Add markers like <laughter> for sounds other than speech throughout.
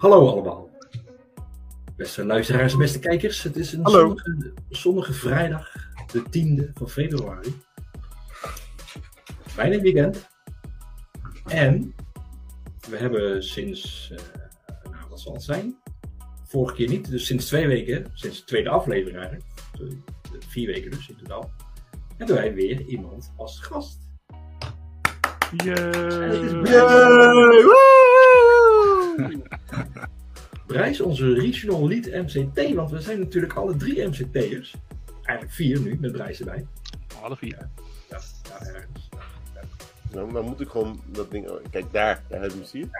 Hallo allemaal. Beste luisteraars en beste kijkers. Het is een zonnige, zonnige vrijdag, de 10e van februari. Bijna weekend. En we hebben sinds, eh, nou wat zal het zijn? Vorige keer niet, dus sinds twee weken, sinds de tweede aflevering eigenlijk. Vier weken dus in totaal. Hebben wij weer iemand als gast. Yay. Yay! Woe! Brijs, onze regional lead MCT, want we zijn natuurlijk alle drie MCT'ers. Eigenlijk vier nu, met Brijs erbij. Alle vier. Ja, ja ergens. Nou, dan moet ik gewoon dat ding. oh, Kijk daar, daar heb je hem zien.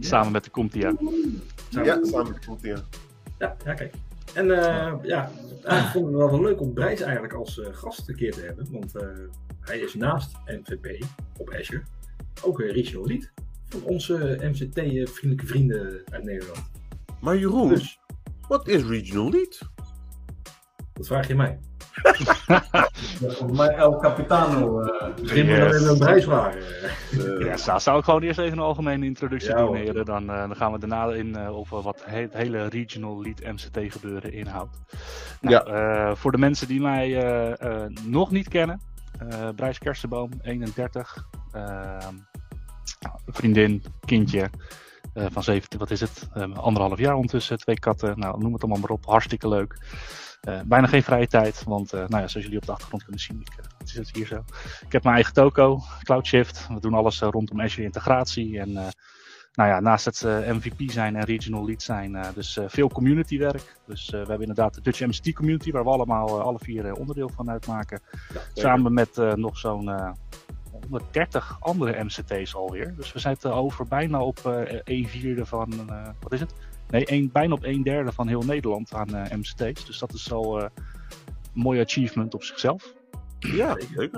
<laughs> Samen met de Comtia. Ja, samen met de ja. ja, ja, kijk. En eh, ja, eigenlijk vonden we het wel wel leuk om Brijs eigenlijk als eh, gast een keer te hebben. Want eh, hij is naast MVP op Azure ook een regional lead van onze MCT-vriendelijke vrienden uit Nederland. Maar Jeroen, Dus, wat is Regional Lead? dat vraag je mij. <laughs> Volgens mij El Capitano. eh, Misschien moet even een. Eh, Ja, zou, zou ik gewoon eerst even een algemene introductie Ja, doen. Dan, eh, dan gaan we daarna in eh, over wat he- het hele regional lead MCT gebeuren inhoudt. Nou, Ja. eh, voor de mensen die mij eh, eh, nog niet kennen. eh Brijs Kersenboom, 31. Ehm, vriendin, kindje. eh, van 17, wat is het? Eh, anderhalf jaar ondertussen, twee katten. Nou, noem het allemaal maar op. Hartstikke leuk. Eh, bijna geen vrije tijd, want eh, nou ja, zoals jullie op de achtergrond kunnen zien, ik, het is het hier zo. Ik heb mijn eigen toko, CloudShift. We doen alles rondom Azure integratie. En nou ja, naast het eh, MVP zijn en regional lead zijn, dus veel community werk. Dus we hebben inderdaad de Dutch MCT community, waar we allemaal alle vier onderdeel van uitmaken. Samen met nog zo'n 130 andere MCT's alweer. Dus we zitten over bijna op eh een vierde van, eh, wat is het? Nee, een, bijna op een derde van heel Nederland aan eh, MCT's. Dus dat is al eh, een mooi achievement op zichzelf. ja, leuk.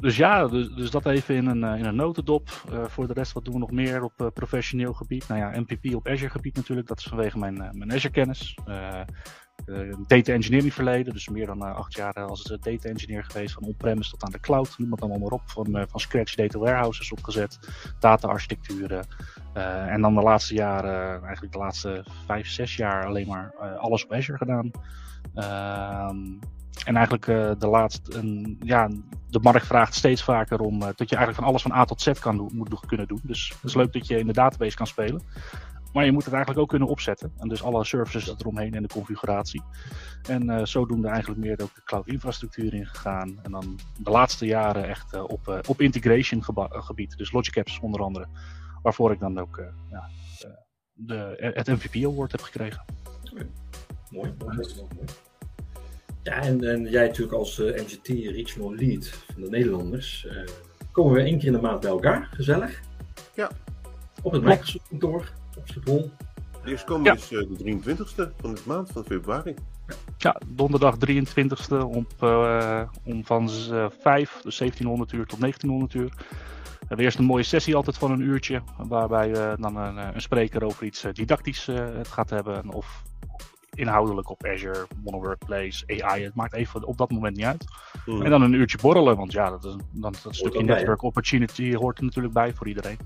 Dus ja, dus, dus dat even in een, in een notendop. Eh, voor de rest, wat doen we nog meer op eh, professioneel gebied? Nou ja, MPP op Azure gebied natuurlijk. Dat is vanwege mijn, eh, mijn Azure kennis. Data engineering verleden, dus meer dan eh, acht jaar eh, als eh, data engineer geweest. Van on-premise tot aan de cloud, noem het allemaal maar op. Van, eh, van scratch data warehouses opgezet, data architecturen. Eh, en dan de laatste jaren, eigenlijk de laatste vijf, zes jaar alleen maar eh, alles op Azure gedaan. Ehm, en eigenlijk eh, de laatste, een, ja, de markt vraagt steeds vaker om eh, dat je eigenlijk van alles van A tot Z kan doen, moet kunnen doen. Dus het is leuk dat je in de database kan spelen. Maar je moet het eigenlijk ook kunnen opzetten. En dus alle services eromheen en de configuratie. En eh, zodoende eigenlijk meer ook de cloud infrastructuur ingegaan. En dan de laatste jaren echt eh, op, eh, op integration gebied. Dus Logic Apps onder andere. Waarvoor ik dan ook eh, ja, eh, de, het MVP Award heb gekregen. Mooi, mooi. Ja, en, en jij natuurlijk als MCT Regional Lead van de Nederlanders, eh, komen we één keer in de maand bij elkaar, gezellig. Ja. Op het Microsoft kantoor, op Schiphol. De eerstkomende Ja. is eh, de 23e van de maand van februari. Ja, donderdag 23e om, eh, om van eh, 5, dus 1700 uur tot 1900 uur. We hebben eerst een mooie sessie altijd van een uurtje, waarbij we dan een, eh, een spreker over iets eh, didactisch eh, het gaat hebben. Of inhoudelijk op Azure, Monoworkplace, AI, het maakt even op dat moment niet uit. Mhm. En dan een uurtje borrelen, want ja, dat, is, dan, dat stukje bij, network opportunity hoort er natuurlijk bij voor iedereen.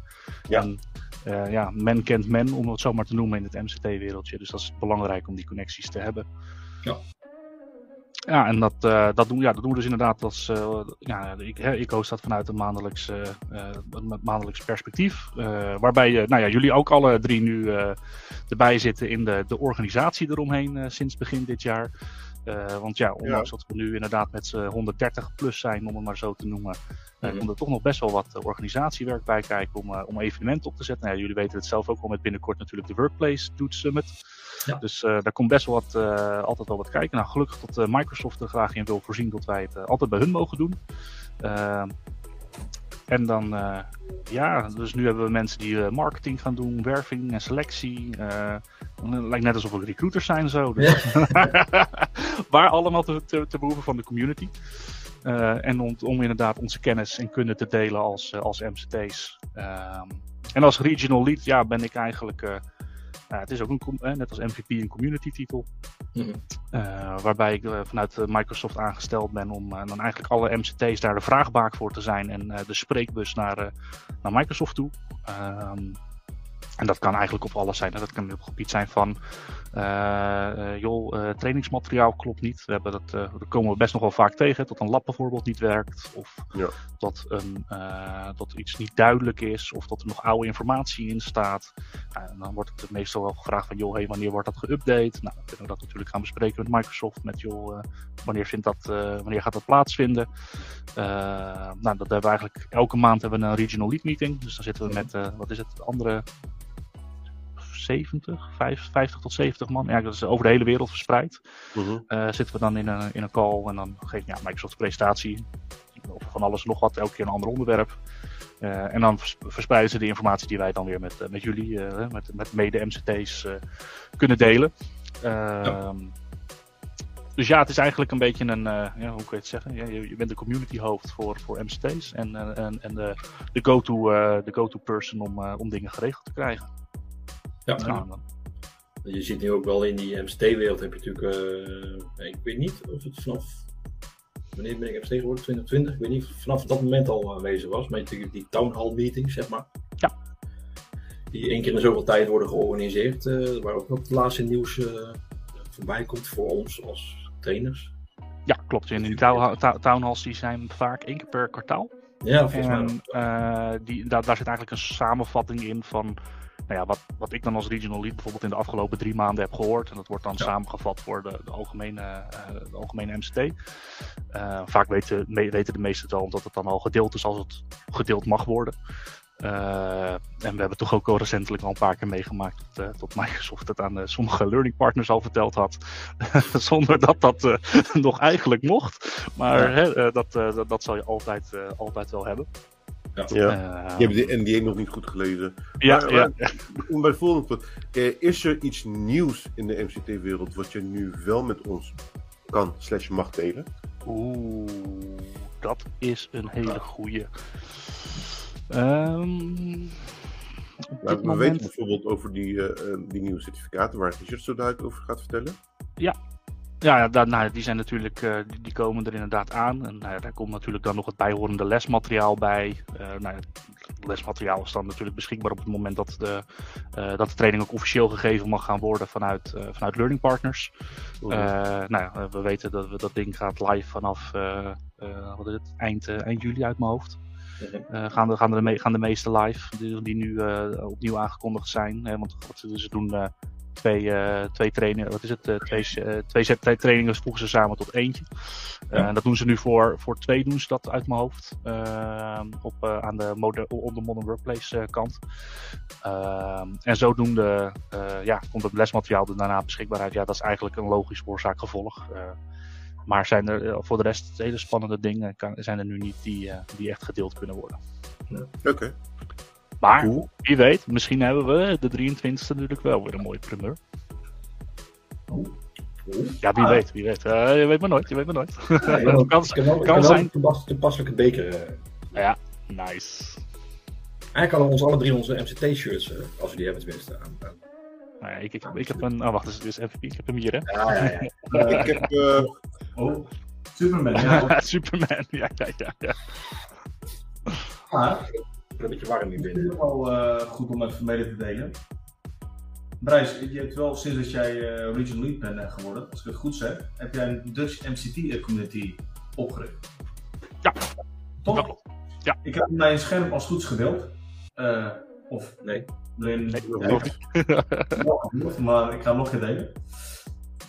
Ja. En, eh, ja, men kent men, om het zo maar te noemen in het MCT-wereldje. Dus dat is belangrijk om die connecties te hebben. Ja. Ja, en dat, eh, dat, doen, ja, dat doen we dus inderdaad als. eh, ja, ik, hè, ik host dat vanuit een maandelijks, een maandelijks perspectief. waarbij nou ja, jullie ook alle drie nu erbij zitten in de, de organisatie eromheen sinds begin dit jaar. Eh, want ja, ondanks dat we nu inderdaad met z'n 130 plus zijn, om het maar zo te noemen, Mhm. komt er toch nog best wel wat eh, organisatiewerk bij kijken om, om evenementen op te zetten. Nou, ja, jullie weten het zelf ook al met binnenkort natuurlijk de Workplace Dude Summit. Ja. Dus daar komt best wel wat, altijd wel wat kijken. Nou, gelukkig dat Microsoft er graag in wil voorzien dat wij het altijd bij hun mogen doen. En dan, eh, ja, dus nu hebben we mensen die eh, marketing gaan doen, werving en selectie. eh, het lijkt net alsof we recruiters zijn zo. Dus. <laughs> Waar allemaal te, te, te behoeven van de community. En om, om inderdaad onze kennis en kunde te delen als, als MCT's. Ehm, en als regional lead, ja, ben ik eigenlijk. Ja, het is ook een, net als MVP een community titel. Mhm. Eh, waarbij ik eh, vanuit eh, Microsoft aangesteld ben om dan eigenlijk alle MCT's daar de vraagbaak voor te zijn en de spreekbus naar, naar Microsoft toe. Ehm, En dat kan eigenlijk op alles zijn. Dat kan op het gebied zijn van, eh, eh, joh, eh, trainingsmateriaal klopt niet. We hebben dat, daar komen we best nog wel vaak tegen. Dat een lab bijvoorbeeld niet werkt. Of Ja. dat, een, dat iets niet duidelijk is. Of dat er nog oude informatie in staat. Nou, en dan wordt het meestal wel gevraagd van, joh, hey, wanneer wordt dat geüpdate? Nou, dan kunnen we dat natuurlijk gaan bespreken met Microsoft. Met, joh, wanneer, vindt dat, wanneer gaat dat plaatsvinden? Nou, dat hebben we eigenlijk elke maand hebben we een regional lead meeting. Dus dan zitten we met, wat is het, andere 70, 5, 50 tot 70 man. Ja, dat is over de hele wereld verspreid. Mhm. Eh, zitten we dan in een, in een call en dan geeft ja, Microsoft een presentatie. Over van alles en nog wat, elke keer een ander onderwerp. Eh, en dan vers- verspreiden ze de informatie die wij dan weer met, eh, met jullie, met, met mede-MCT's, kunnen delen. Ehm, Dus ja, het is eigenlijk een beetje een, ja, hoe kun je het zeggen? Ja, je, je bent de community hoofd voor, voor MCT's en, en, en de, de go-to de go-to person om, om dingen geregeld te krijgen. Ja, Nou, dan- je ziet nu ook wel in die MCT-wereld heb je natuurlijk, eh, ik weet niet of het vanaf, wanneer ben ik MCT geworden, 2020, ik weet niet of het vanaf dat moment al aanwezig was, maar je hebt natuurlijk die town hall meetings, zeg maar. Ja. Die één keer in zoveel tijd worden georganiseerd, eh, waar ook het laatste nieuws eh, voorbij komt voor ons als trainers. ja, klopt. En die town- town- townhalls die zijn vaak één keer per kwartaal. Ja, volgens mij. En eh, die, daar, daar zit eigenlijk een samenvatting in van nou ja, wat, wat ik dan als regional lead bijvoorbeeld in de afgelopen drie maanden heb gehoord. En dat wordt dan Ja. samengevat voor de, de, algemene, eh, de algemene MCT. Eh, vaak weten, me- weten de meesten het wel, omdat het dan al gedeeld is als het gedeeld mag worden. Eh, en we hebben toch ook al recentelijk al een paar keer meegemaakt dat, eh, dat Microsoft het aan eh, sommige learning partners al verteld had. <laughs> zonder dat dat eh, <laughs> nog eigenlijk mocht. Maar Ja. hè, dat, eh, dat, dat zal je altijd, eh, altijd wel hebben. Ja. Eh, Je hebt de NDA nog niet goed gelezen. ja, Maar- ja, maar- Om bij het volgende punt. Eh, is er iets nieuws in de MCT-wereld wat je nu wel met ons kan slash mag delen? Oeh, dat is een hele goeie. Dit we moment, weten bijvoorbeeld over die, eh, eh, die nieuwe certificaten waar Richard zo duidelijk over gaat vertellen. ja, ja daar, nou, die zijn natuurlijk, eh, die, komen er inderdaad aan. En nou, ja, daar komt natuurlijk dan nog het bijhorende lesmateriaal bij. Eh, nou, ja, lesmateriaal is dan natuurlijk beschikbaar op het moment dat de, dat de training ook officieel gegeven mag gaan worden vanuit, vanuit learning partners. Nou ja, we weten dat we, dat ding gaat live vanaf wat is het? Eind, eind juli uit mijn hoofd. Mhm. Eh, gaan, de, gaan, de, me- gaan de meeste live, die, die nu eh, opnieuw aangekondigd zijn. Hè, want wat ze, doen eh, twee, twee trainingen, wat is het? twee, twee, trainingen voegen ze samen tot eentje. Ja. en dat doen ze nu voor, voor twee doen ze dat uit mijn hoofd. op, aan de moder, on de Modern Workplace kant. En zodoende ja, komt het lesmateriaal er daarna beschikbaar uit. Ja, dat is eigenlijk een logisch oorzaak-gevolg. Maar zijn er eh, voor de rest hele spannende dingen kan, zijn er nu niet die, eh, die echt gedeeld kunnen worden. Oké, Maar cool. wie weet, misschien hebben we de 23e natuurlijk wel weer een mooie primeur. Ja, wie Ah. weet, wie weet. Eh, je weet maar nooit, je weet maar nooit. Ja, je <laughs> kan, kan, kan, wel- kan kan wel zijn. een toepas- toepasselijke beker. Ja, nice. Eigenlijk hadden we ons alle drie onze MCT-shirts, eh, als we die hebben tenminste, aan. aan. Nou ja, ik, ik, ik heb een. Oh, wacht, dit is, dit is MVP. Ik heb hem hier, hè? Ja, ja, ja. Ik heb, eh, oh, Superman, ja. <laughs> Superman. Ja, ja, ja. ja. Maar Ik ben een beetje warm hier het is binnen. ook wel eh, goed om even mede te delen. Brijs, je hebt wel sinds dat jij eh, regional lead bent eh, geworden, als ik het goed zeg, heb jij een Dutch MCT community opgericht. Ja. Toch? Dat klopt. Ja. Ik heb mijn scherm als het goed is gedeeld. Eh, of Nee. Nee, niet. <laughs> nog niet, maar ik ga hem nog een keer delen.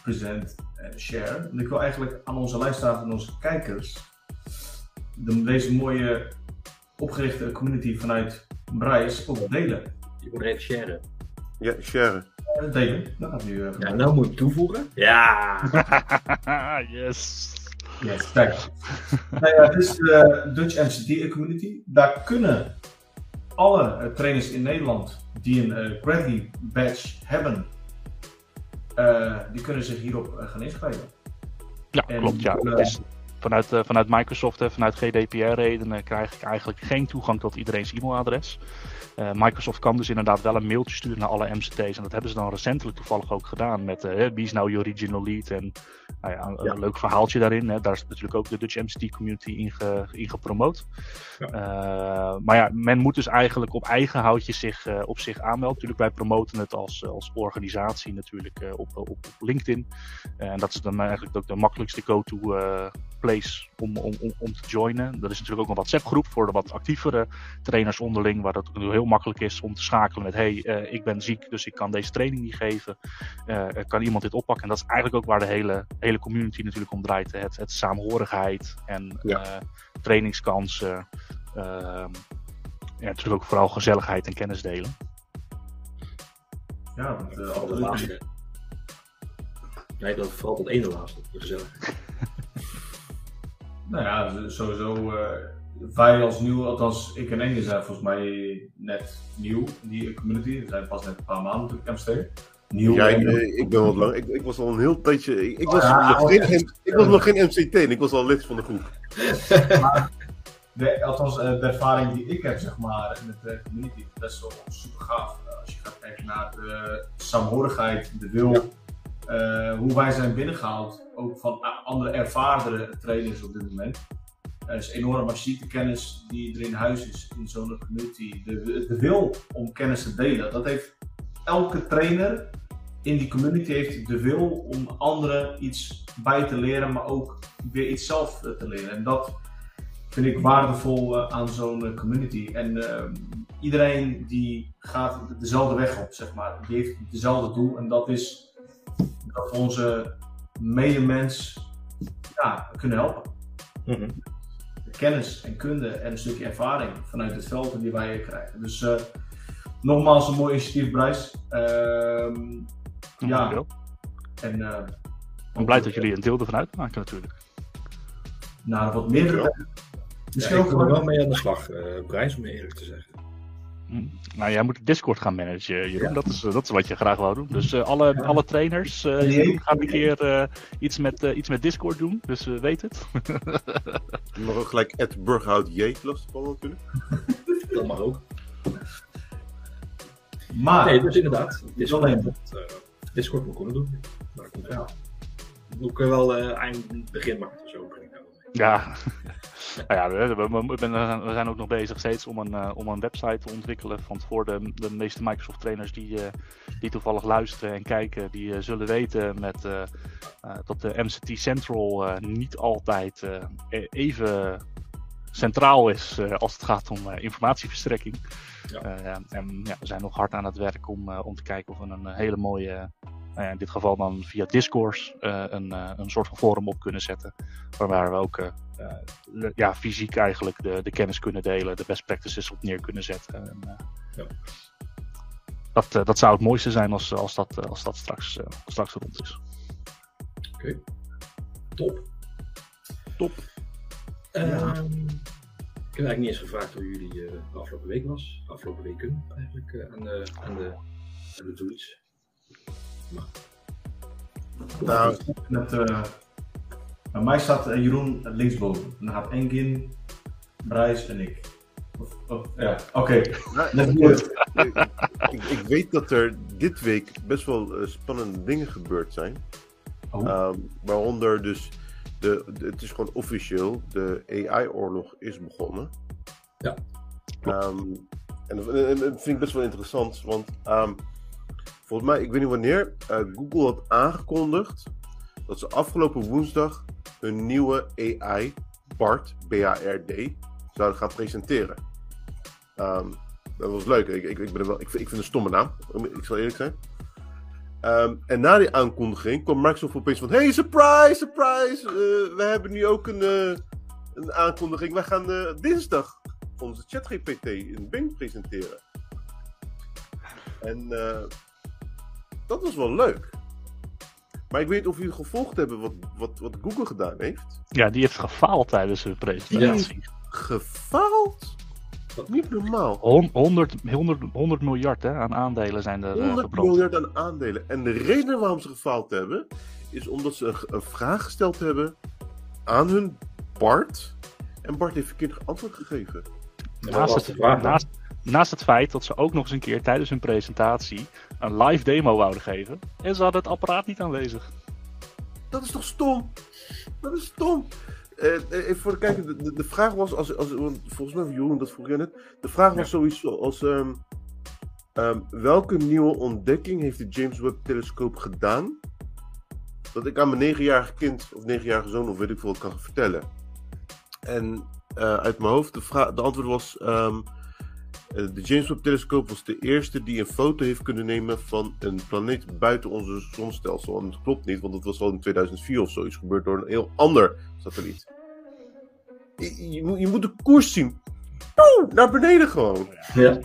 Present en share. En ik wil eigenlijk aan onze luisteraars en onze kijkers de, deze mooie opgerichte community vanuit Brijs ook delen. Je moet even sharen. ja, share. Eh, delen, dat gaat nu. eh, Ja, nou moet ik toevoegen. Ja. <laughs> yes. Yes, kijk. nou ja, het is de Dutch MCT community. Daar kunnen alle eh, trainers in Nederland die een eh Gravity badge hebben, eh, die kunnen zich hierop eh, gaan inschrijven. Ja, En, klopt. Ja. eh, Het is vanuit, vanuit Microsoft en vanuit GDPR-redenen krijg ik eigenlijk geen toegang tot iedereen's e-mailadres. Uh, Microsoft kan dus inderdaad wel een mailtje sturen naar alle MCT's. En dat hebben ze dan recentelijk toegevallig ook gedaan met uh, wie is nou je original lead. En nou ja, een, ja. leuk verhaaltje daarin. Hè. Daar is natuurlijk ook de Dutch MCT community in, ge, in gepromoot. Ja. Uh, maar ja, men moet dus eigenlijk op eigen houtje zich, op zich aanmelden. Natuurlijk, wij promoten het als, als organisatie natuurlijk op, op, op, LinkedIn. en dat is dan eigenlijk ook de makkelijkste go-to place om, om, om te joinen. Er is natuurlijk ook een WhatsApp groep voor de wat actievere trainers onderling. Waar dat heel makkelijk is om te schakelen met: hey, uh, ik ben ziek, dus ik kan deze training niet geven. Uh, kan iemand dit oppakken? En dat is eigenlijk ook waar de hele, hele community natuurlijk om draait. Het, het saamhorigheid en ja. uh, trainingskansen. Ehm, ja, natuurlijk ook vooral gezelligheid en kennis delen. Ja, want uh, de laatste. Nee, dat vooral tot ene laatste, de gezelligheid. <laughs> nou ja, sowieso wij als nieuw, althans ik en Engel zijn volgens mij net nieuw in die community. We zijn pas net een paar maanden natuurlijk MST. Nieuw ja, ik, ik, ben wat lang. Ik, ik, was al een heel tijdje. Ik, ik was, nog, geen, ik was nog geen MCT en ik was al lid van de groep. <laughs> maar de, althans, de ervaring die ik heb zeg maar, met de community is best wel super gaaf. Als je gaat kijken naar de saamhorigheid, de wil, ja. uh, hoe wij zijn binnengehaald, ook van andere ervaardere trainers op dit moment. Er is enorme kennis die er in huis is in zo'n community. De, wil om kennis te delen. Dat heeft elke trainer in die community heeft de wil om anderen iets bij te leren, maar ook weer iets zelf te leren. En dat vind ik waardevol uh, aan zo'n uh, community. En uh, iedereen die gaat dezelfde weg op, zeg maar. Die heeft dezelfde doel en dat is dat we onze medemens ja, kunnen helpen. Mm kennis en kunde en een stukje ervaring vanuit het veld die wij krijgen. Dus uh, nogmaals een mooi initiatief, Brijs. Uh, ja. En, uh, ik ben blij dat jullie een deel ervan uitmaken natuurlijk. Nou, wat meer. Misschien ja, ik er wel mee aan de slag, uh, Brijs, om eerlijk te zeggen. Hm. Nou, jij moet Discord gaan managen, Jeroen. Ja. Dat, is, dat is wat je graag wou doen. Dus uh, alle, ja. alle trainers, uh, gaat een keer uh, iets, met, iets met Discord doen. Dus weet het. <laughs> je mag ook gelijk Ed Burghout J lastigvallen natuurlijk. <laughs> dat mag ook. Maar... Nee, dus inderdaad. Discord, moet, Discord moet kunnen doen. Maar komt ja. Moet ik wel eind begin maart of zo. Ja. <laughs> nou ja, we, we, we, zijn ook nog bezig steeds om een, uh, om een website te ontwikkelen. Want voor de, de meeste Microsoft trainers die, uh, die toevallig luisteren en kijken, die uh, zullen weten met, dat de MCT Central niet altijd e-, even centraal is als het gaat om informatieverstrekking. Ja. en ja, we zijn nog hard aan het werk om, om te kijken of we een hele mooie nou ja, in dit geval dan via Discourse uh, een, uh, een soort van forum op kunnen zetten. Waar we ook uh, ja, fysiek eigenlijk de, de kennis kunnen delen, de best practices op neer kunnen zetten. En, ja. dat, dat zou het mooiste zijn als, als, dat, als dat straks, straks rond is. Oké, okay. top. Top. Ja. Um, ik heb eigenlijk niet eens gevraagd hoe jullie de afgelopen week was. De afgelopen weken eigenlijk aan de, aan de, aan de tools. Nou, met, uh, bij mij staat uh, Jeroen linksboven. En dan gaat Engin, Brijs en ik. Of, of, ja, oké. Okay. Nou, ik, ik, weet dat er dit week best wel uh, spannende dingen gebeurd zijn. Oh. Um, waaronder dus, de, de, het is gewoon officieel, de AI-oorlog is begonnen. Ja. Um, en, en, dat vind ik best wel interessant, want um, volgens mij, ik weet niet wanneer, uh, Google had aangekondigd dat ze afgelopen woensdag hun nieuwe AI, BART, B-A-R-D, zouden gaan presenteren. Um, dat was leuk. Ik, ik, ik, ben wel, ik, vind, ik vind het een stomme naam, ik zal eerlijk zijn. Um, en na die aankondiging kwam Microsoft opeens van: Hey, surprise, surprise! Uh, we hebben nu ook een, uh, een aankondiging. Wij gaan uh, dinsdag onze ChatGPT in Bing presenteren. En dat was wel leuk. Maar ik weet niet of jullie gevolgd hebben wat, wat, wat Google gedaan heeft. Ja, die heeft gefaald tijdens hun presentatie. Gefaald? Wat niet normaal. 100, 100, 100 miljard hè, aan aandelen zijn er 100 uh, miljard aan aandelen. En de reden waarom ze gefaald hebben, is omdat ze een, een vraag gesteld hebben aan hun Bart. En Bart heeft verkeerd antwoord gegeven. Naast het, vraag naast, naast het feit dat ze ook nog eens een keer tijdens hun presentatie een live demo wouden geven. En ze hadden het apparaat niet aanwezig. Dat is toch stom? Dat is stom. Eh, eh, even voor de kijker, de, de, vraag was, als, als, want volgens mij, Jeroen, dat vroeg jij net. De vraag was zoiets als: ehm, ehm, welke nieuwe ontdekking heeft de James Webb Telescoop gedaan? Dat ik aan mijn negenjarige kind of negenjarige zoon of weet ik veel kan vertellen. En eh, uit mijn hoofd, de, de antwoord was: ehm, eh, de James Webb Telescoop was de eerste die een foto heeft kunnen nemen van een planeet buiten onze zonstelsel. En dat klopt niet, want dat was al in 2004 of zoiets gebeurd door een heel ander satelliet. Je, je moet, je moet de koers zien. Poeh, naar beneden gewoon. Ja.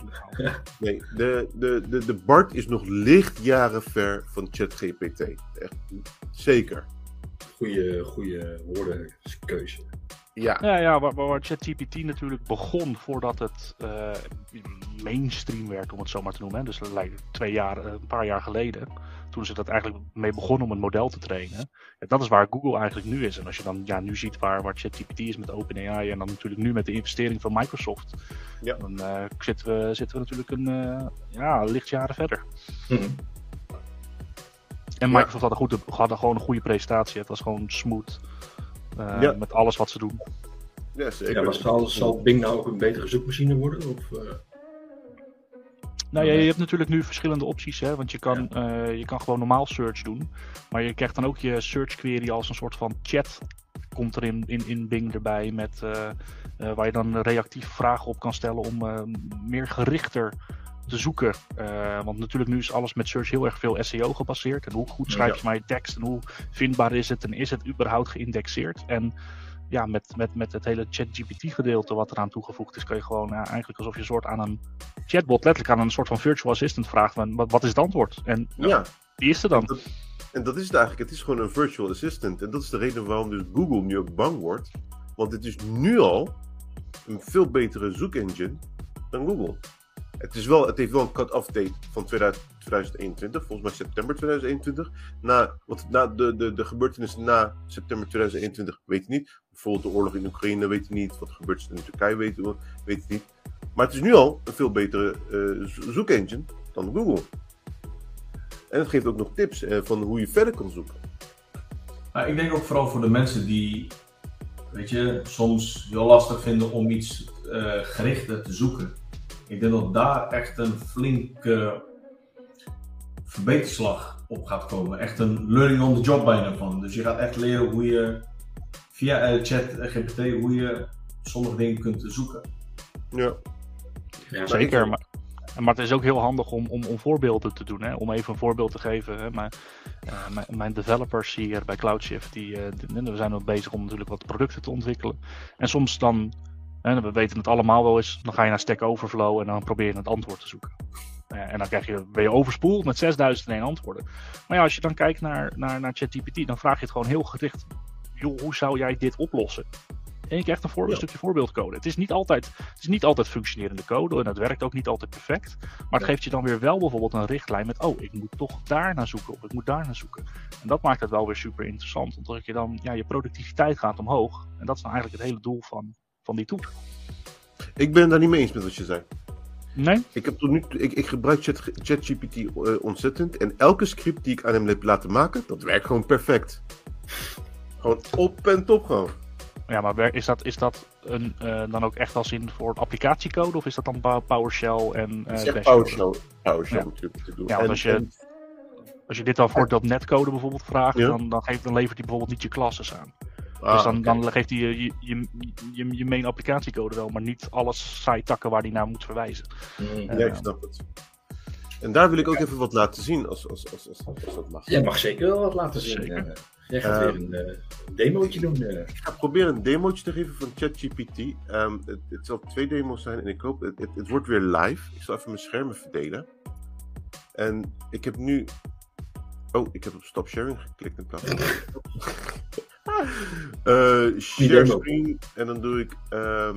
Nee, de, de, de, de BART is nog lichtjaren ver van ChatGPT. Echt, zeker. Goeie, goede woordenkeuze. Ja. Ja, ja waar, ChatGPT natuurlijk begon voordat het eh, mainstream werd, om het zo maar te noemen. Hè. Dus twee jaar, eh, een paar jaar geleden. Toen ze dat eigenlijk mee begonnen om een model te trainen. Ja, dat is waar Google eigenlijk nu is. En als je dan ja, nu ziet waar, waar ChatGPT is met OpenAI en dan natuurlijk nu met de investering van Microsoft. Ja. Dan eh, zitten, we, zitten we natuurlijk een eh, ja, lichtjaren verder. Mhm. En Microsoft had, een goede, had gewoon een goede presentatie. Het was gewoon smooth. Eh, Ja. Met alles wat ze doen. Ja, zeker. Ja, maar zal, zal Bing nou ook een betere zoekmachine worden? Of, eh, Nou ja, je hebt natuurlijk nu verschillende opties, hè? want je kan, eh, je kan gewoon normaal search doen, maar je krijgt dan ook je search query als een soort van chat, komt er in, in, in Bing erbij, met, eh, eh, waar je dan reactieve vragen op kan stellen om eh, meer gerichter te zoeken. Eh, want natuurlijk nu is alles met search heel erg veel SEO gebaseerd. En hoe goed schrijf je maar je tekst en hoe vindbaar is het en is het überhaupt geïndexeerd. En ja, met, met, met het hele ChatGPT gedeelte wat eraan toegevoegd is, kun je gewoon ja, eigenlijk alsof je een soort aan een chatbot, letterlijk aan een soort van virtual assistant vraagt wat, wat is het antwoord? En Ja, die is er dan. dat- en dat is het eigenlijk. Het is gewoon een virtual assistant. En dat is de reden waarom dus Google nu ook bang wordt. Want het is nu al een veel betere zoekengine dan Google. Het, is wel, het heeft wel een cut-off date van 2000 2021, volgens mij september 2021. Na, want na de, de, de gebeurtenissen na september 2021 weet je niet. Bijvoorbeeld de oorlog in Oekraïne weet je niet. Wat gebeurt in Turkije weet je niet. Maar het is nu al een veel betere zo- zoekengine dan Google. En het geeft ook nog tips eh, van hoe je verder kan zoeken. Maar ik denk ook vooral voor de mensen die, weet je, soms heel lastig vinden om iets eh gerichter te zoeken. Ik denk dat daar echt een flinke verbeterslag op gaat komen. Echt een learning on the job bijna van. Dus je gaat echt leren hoe je via eh, chat GPT, hoe je sommige dingen kunt zoeken. Ja. ja, Zeker. Maar, maar het is ook heel handig om, om, om voorbeelden te doen. Hè? Om even een voorbeeld te geven. Hè? Maar, eh, mijn, mijn developers hier bij Cloudshift, die, eh, die- we zijn ook bezig om natuurlijk wat producten te ontwikkelen. En soms dan, hè, we weten het allemaal wel eens, dan ga je naar Stack Overflow en dan probeer je het antwoord te zoeken. Eh, en dan krijg je, ben je overspoeld met 6001 antwoorden. Maar ja, als je dan kijkt naar, naar, naar ChatGPT, dan vraag je het gewoon heel gericht. Joh, hoe zou jij dit oplossen? En je krijgt een, voor, een Ja. stukje voorbeeldcode. Het is, niet altijd, het is niet altijd functionerende code en het werkt ook niet altijd perfect. Maar het geeft je dan weer wel bijvoorbeeld een richtlijn met: oh, ik moet toch daar naar zoeken of ik moet daar naar zoeken. En dat maakt het wel weer super interessant, omdat je dan, ja, je productiviteit gaat omhoog. En dat is dan eigenlijk het hele doel van, van die tool. Ik ben het daar niet mee eens met wat je zei. Nee? Ik, heb tot nu, ik, ik gebruik Chat- ChatGPT eh, ontzettend. En elke script die ik aan hem heb laten maken, dat werkt gewoon perfect. Gewoon op en top gewoon. Ja, maar is dat, is dat een, eh, dan ook echt als in voor applicatiecode of is dat dan PowerShell en Bash? PowerShell, PowerShell Ja. natuurlijk te doen. Ja, want als je- en- Als je dit dan voor .NET code bijvoorbeeld vraagt, Ja. dan, dan, geeft, dan levert hij bijvoorbeeld niet je classes aan. Ah, dus dan, geeft hij je, je, je, je, je main applicatiecode wel, maar niet alle site-takken waar hij naar moet verwijzen. Mm. Ja, ik snap het. En daar wil ik ook even wat laten zien, als, als, als, als, als dat mag. Jij mag zeker wel wat laten zien. Zeker. eh. jij gaat Eh, weer een eh, demootje doen. eh. Ik ga proberen een demootje te geven van ChatGPT. Ehm, het, het zal twee demo's zijn en ik hoop, het, het, het wordt weer live. Ik zal even mijn schermen verdelen. En ik heb nu. Oh, ik heb op stop sharing geklikt in plaats van. <laughs> Eh, share screen en dan doe ik eh,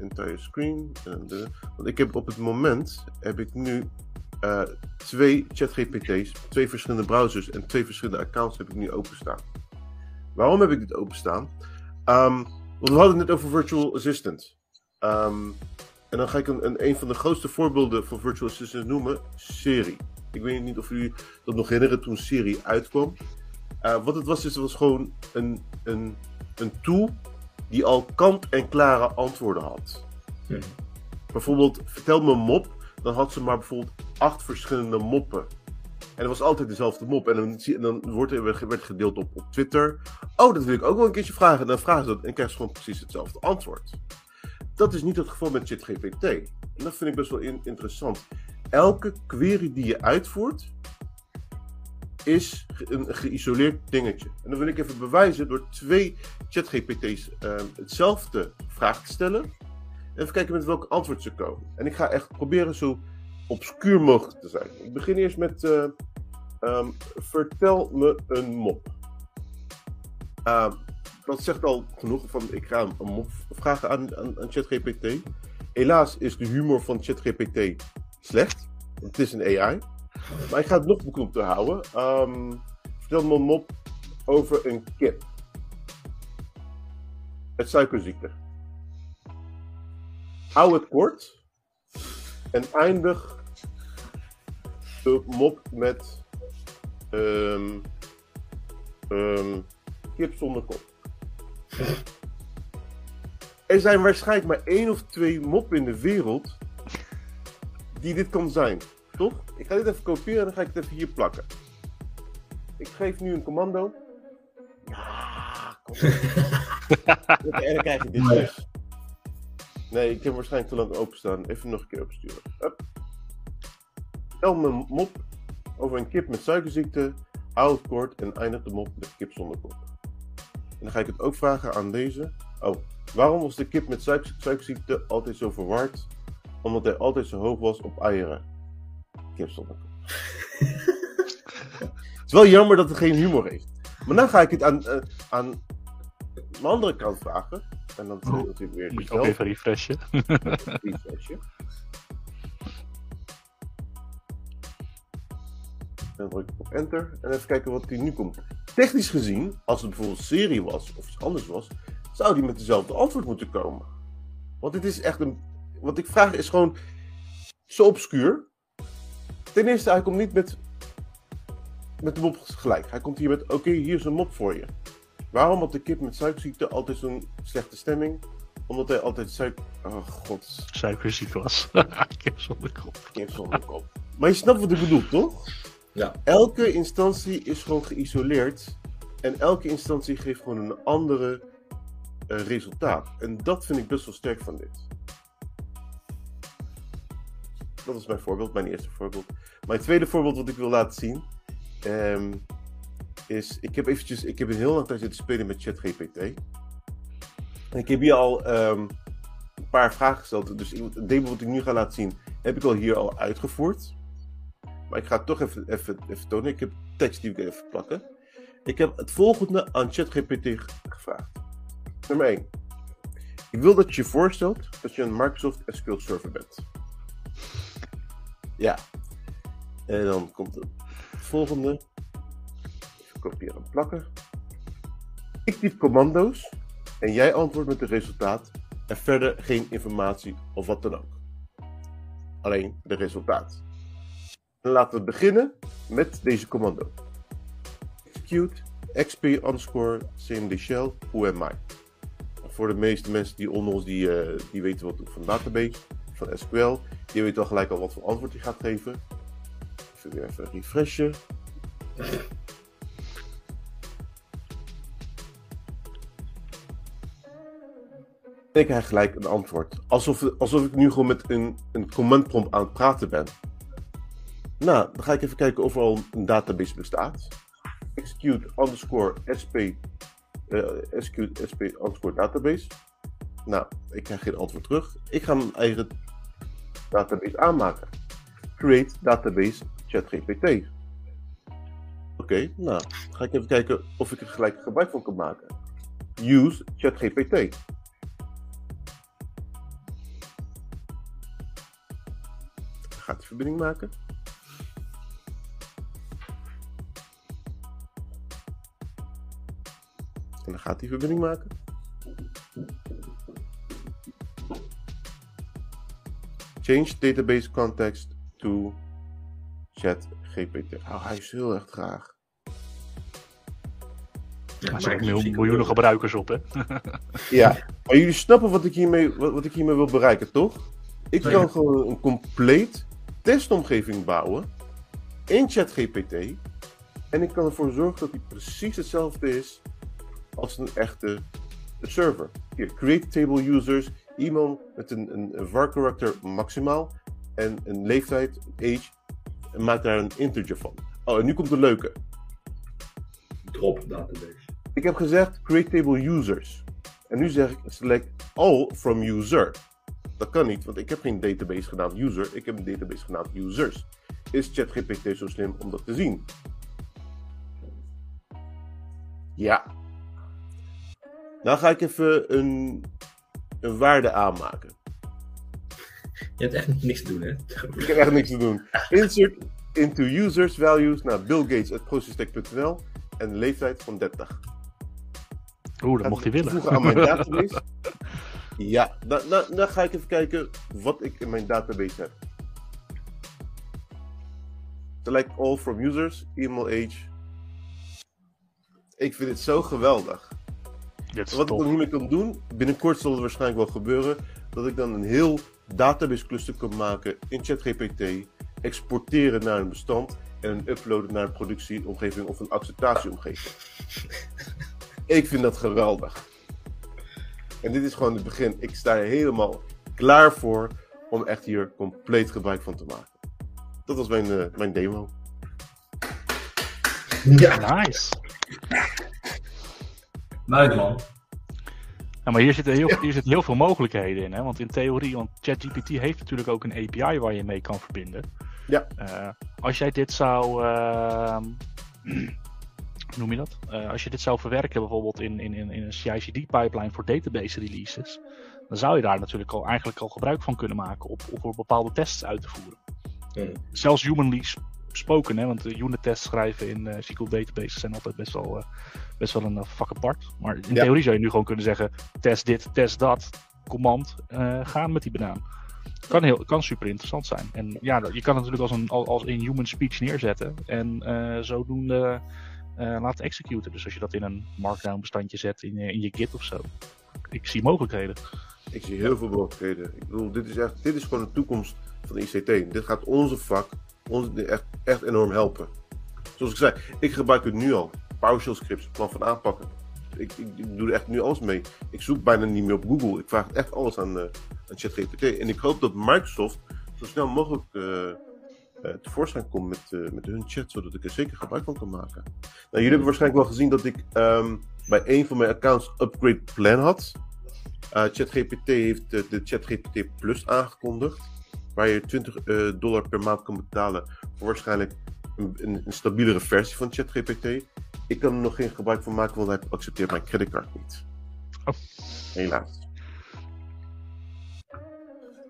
entire screen. En de, want ik heb op het moment heb ik nu eh, twee ChatGPT's, twee verschillende browsers en twee verschillende accounts heb ik nu openstaan. Waarom heb ik dit openstaan? Ehm, we hadden het net over Virtual Assistant. Ehm, en dan ga ik een, een, een van de grootste voorbeelden van Virtual Assistant noemen: Siri. Ik weet niet of jullie dat nog herinneren toen Siri uitkwam. Uh, wat het was, is het was gewoon een, een, een tool die al kant-en-klare antwoorden had. Hm. Bijvoorbeeld, vertel me een mop, dan had ze maar bijvoorbeeld acht verschillende moppen. En het was altijd dezelfde mop. En dan, zie- en dan wordt er, werd gedeeld op, op Twitter. Oh, dat wil ik ook wel een keertje vragen. En dan vragen ze dat en krijgen ze gewoon precies hetzelfde antwoord. Dat is niet het geval met ChatGPT. En dat vind ik best wel in- interessant. Elke query die je uitvoert, is een geïsoleerd dingetje. En dan wil ik even bewijzen door twee ChatGPT's ehm, hetzelfde vraag te stellen. En even kijken met welk antwoord ze komen. En ik ga echt proberen zo obscuur mogelijk te zijn. Ik begin eerst met. eh, ehm, vertel me een mop. Ehm, dat zegt al genoeg van. Ik ga een mop vragen aan, aan, ChatGPT. Helaas is de humor van ChatGPT slecht. Het is een AI. Maar ik ga het nog beknopter houden. Ehm, vertel me een mop over een kip. Het suikerziekte. Hou het kort. En eindig de mop met ehm ehm, kip zonder kop. Er zijn waarschijnlijk maar één of twee moppen in de wereld die dit kan zijn. Toch? Ik ga dit even kopiëren en dan ga ik het even hier plakken. Ik geef nu een commando. Ja, kom. en <laughs> dan krijg je dit dus. Nee, ik heb waarschijnlijk te lang openstaan. Even nog een keer opsturen. Hup. Stel me een mop over een kip met suikerziekte. Hou het kort en eindig de mop met kip zonder kop. En dan ga ik het ook vragen aan deze. Oh, waarom was de kip met suik- suikerziekte altijd zo verward? Omdat hij altijd zo hoog was op eieren. Kip zonder kop. Het is wel jammer dat het geen humor heeft. Maar dan ga ik het aan, eh, aan mijn andere kant vragen. En dan het natuurlijk weer Moet je ook even refreshen. <laughs> refreshje. Dan druk ik op enter en even kijken wat die nu komt. Technisch gezien, als het bijvoorbeeld serie was of iets anders was, zou die met dezelfde antwoord moeten komen. Want dit is echt een. Wat ik vraag is gewoon zo obscuur. Ten eerste, hij komt niet met, met de mop gelijk. Hij komt hier met: oké, hier is een mop voor je. Waarom had de kip met suikerziekte altijd zo'n slechte stemming? Omdat hij altijd suiker. Oh god, Suikerziek was. <laughs> Kip zonder kop. kip zonder kop. Maar je snapt wat ik bedoel, toch? Ja. Elke instantie is gewoon geïsoleerd. En elke instantie geeft gewoon een andere eh, resultaat. En dat vind ik best wel sterk van dit. Dat is mijn voorbeeld, mijn eerste voorbeeld. Mijn tweede voorbeeld wat ik wil laten zien. ehm, is, ik heb eventjes, ik heb een heel lang tijd zitten spelen met ChatGPT. En ik heb hier al ehm, een paar vragen gesteld. Dus het demo wat ik nu ga laten zien, heb ik al hier al uitgevoerd. Maar ik ga het toch even, even, even tonen. Ik heb tekst die ik even plakken. Ik heb het volgende aan ChatGPT ge- gevraagd. Nummer 1. Ik wil dat je je voorstelt dat je een Microsoft SQL Server bent. Ja. En dan komt het volgende. Even kopiëren en plakken. Ik typ commando's en jij antwoordt met het resultaat en verder geen informatie of wat dan ook. Alleen de resultaat. En laten we beginnen met deze commando. Execute xp underscore cmd shell who am I. Voor de meeste mensen die onder ons die, eh, die weten wat van database, SQL, die weten al gelijk al wat voor antwoord hij gaat geven. Even weer even refreshen. En ik krijg gelijk een antwoord. Alsof, alsof ik nu gewoon met een, een command prompt aan het praten ben. Nou, dan ga ik even kijken of er al een database bestaat. Execute underscore sp, eh, execute sp underscore database. Nou, ik krijg geen antwoord terug. Ik ga mijn eigen database aanmaken. Create database ChatGPT. Oké, nou, ga ik even kijken of ik er gelijk gebruik van kan maken. Use ChatGPT. Gaat die verbinding maken. En dan gaat hij verbinding maken. Change database context to chat GPT. Oh, hij is heel erg graag. Ja, Er zijn miljoen- ik- miljoenen gebruikers op, hè? <laughs> Ja, maar jullie snappen wat ik hiermee, wat, wat ik hiermee wil bereiken, toch? Ik kan gewoon een compleet testomgeving bouwen in ChatGPT. En ik kan ervoor zorgen dat die precies hetzelfde is als een echte server. Hier, create table users, iemand met een, een, een var character maximaal en een leeftijd, age, en maak daar een integer van. Oh, en nu komt de leuke. Drop database. Ik heb gezegd create table users. En nu zeg ik select all from user. Dat kan niet, want ik heb geen database genaamd user. Ik heb een database genaamd users. Is ChatGPT zo slim om dat te zien? Ja. Dan ga ik even een, een waarde aanmaken. Je hebt echt niks te doen, hè? Ik heb echt niks te doen. Insert into users values naar Bill Gates at en leeftijd van 30. Oeh, dat mocht hij willen. Voegen aan mijn <laughs> database. ja, dan, dan, dan ga ik even kijken wat ik in mijn database heb. Select all from users, email age. Ik vind het zo geweldig. Dit is Wat ik dan hiermee kan doen, binnenkort zal het waarschijnlijk wel gebeuren, dat ik dan een heel database cluster kan maken in ChatGPT, exporteren naar een bestand en uploaden naar een productieomgeving of een acceptatieomgeving. <laughs> ik vind dat geweldig. En dit is gewoon het begin. Ik sta er helemaal klaar voor om echt hier compleet gebruik van te maken. Dat was mijn, eh, mijn demo. Ja. Nice. Man. Ja, maar hier zitten, heel, hier zitten heel veel mogelijkheden in. Hè? Want in theorie, want ChatGPT heeft natuurlijk ook een API waar je mee kan verbinden. Ja. Eh, als jij dit zou. ehm, <clears throat> hoe noem je dat? Eh, als je dit zou verwerken bijvoorbeeld in, in, in in een CI/CD-pipeline voor database releases. Dan zou je daar natuurlijk al eigenlijk al gebruik van kunnen maken op, op voor bepaalde tests uit te voeren. Hmm. Zelfs humanly spoken, hè, want de unit tests schrijven in eh, SQL databases zijn altijd best wel, eh, best wel een eh, vak apart. Maar in Ja. theorie zou je nu gewoon kunnen zeggen: test dit, test dat, command, eh, gaan met die banaan. Kan, heel, kan super interessant zijn. En ja, je kan het natuurlijk als een al- als in human speech neerzetten en eh, zodoende eh, laten executen. Dus als je dat in een markdown bestandje zet in, je- in je Git of zo. Ik zie mogelijkheden. Ik zie heel veel mogelijkheden. Ik bedoel, dit is, echt, dit is gewoon de toekomst van de ICT. Dit gaat onze vak ons echt, echt enorm helpen. Zoals ik zei, ik gebruik het nu al. PowerShell scripts, plan van aanpakken. Ik, ik, doe er echt nu alles mee. Ik zoek bijna niet meer op Google. Ik vraag echt alles aan, eh aan ChatGPT. En ik hoop dat Microsoft zo snel mogelijk eh, eh, tevoorschijn komt met, met hun chat, zodat ik er zeker gebruik van kan maken. Nou, jullie hebben waarschijnlijk wel gezien dat ik ehm, bij een van mijn accounts upgrade plan had. Uh, ChatGPT heeft de ChatGPT Plus aangekondigd. Waar je 20 eh, dollar per maand kan betalen voor waarschijnlijk een, een, een stabielere versie van ChatGPT. Ik kan er nog geen gebruik van maken, want hij accepteert mijn creditcard niet. Oh. Helaas.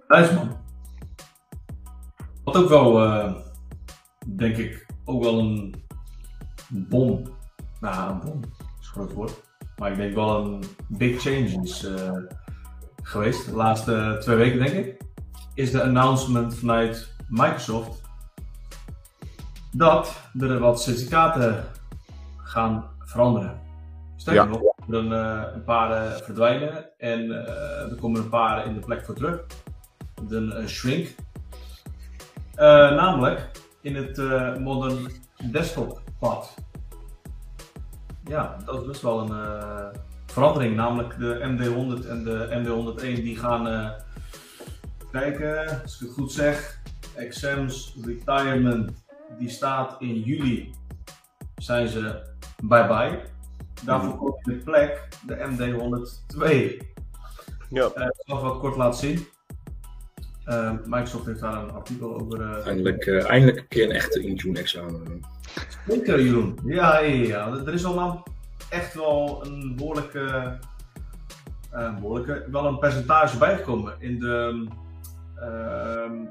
Nice man. Wat ook wel, eh, denk ik, ook wel een bom. Nou, een bom is een groot woord. Maar ik denk wel een big change is eh, geweest. De laatste twee weken, denk ik. Is de announcement vanuit Microsoft dat er wat certificaten gaan veranderen. Sterker Ja. nog, er een, eh, een paar eh, verdwijnen en eh, er komen een paar in de plek voor terug. De eh, shrink. Namelijk in het eh, modern desktop pad. Ja, dat is best wel een verandering. Namelijk de MD100 en de MD101 die gaan kijken, als ik het goed zeg. Exams retirement die staat in juli. Zijn ze bye bye. Daarvoor komt in de plek de MD102. Ja, Eh, ik zal het wat kort laten zien. Eh, Microsoft heeft daar een artikel over. eh, Eindelijk, eh, eindelijk een keer een echte Intune examen. Zeker, Jeroen. Ja, ja, ja. Er is al lang echt wel een behoorlijke, eh, behoorlijke wel een percentage bijgekomen in de,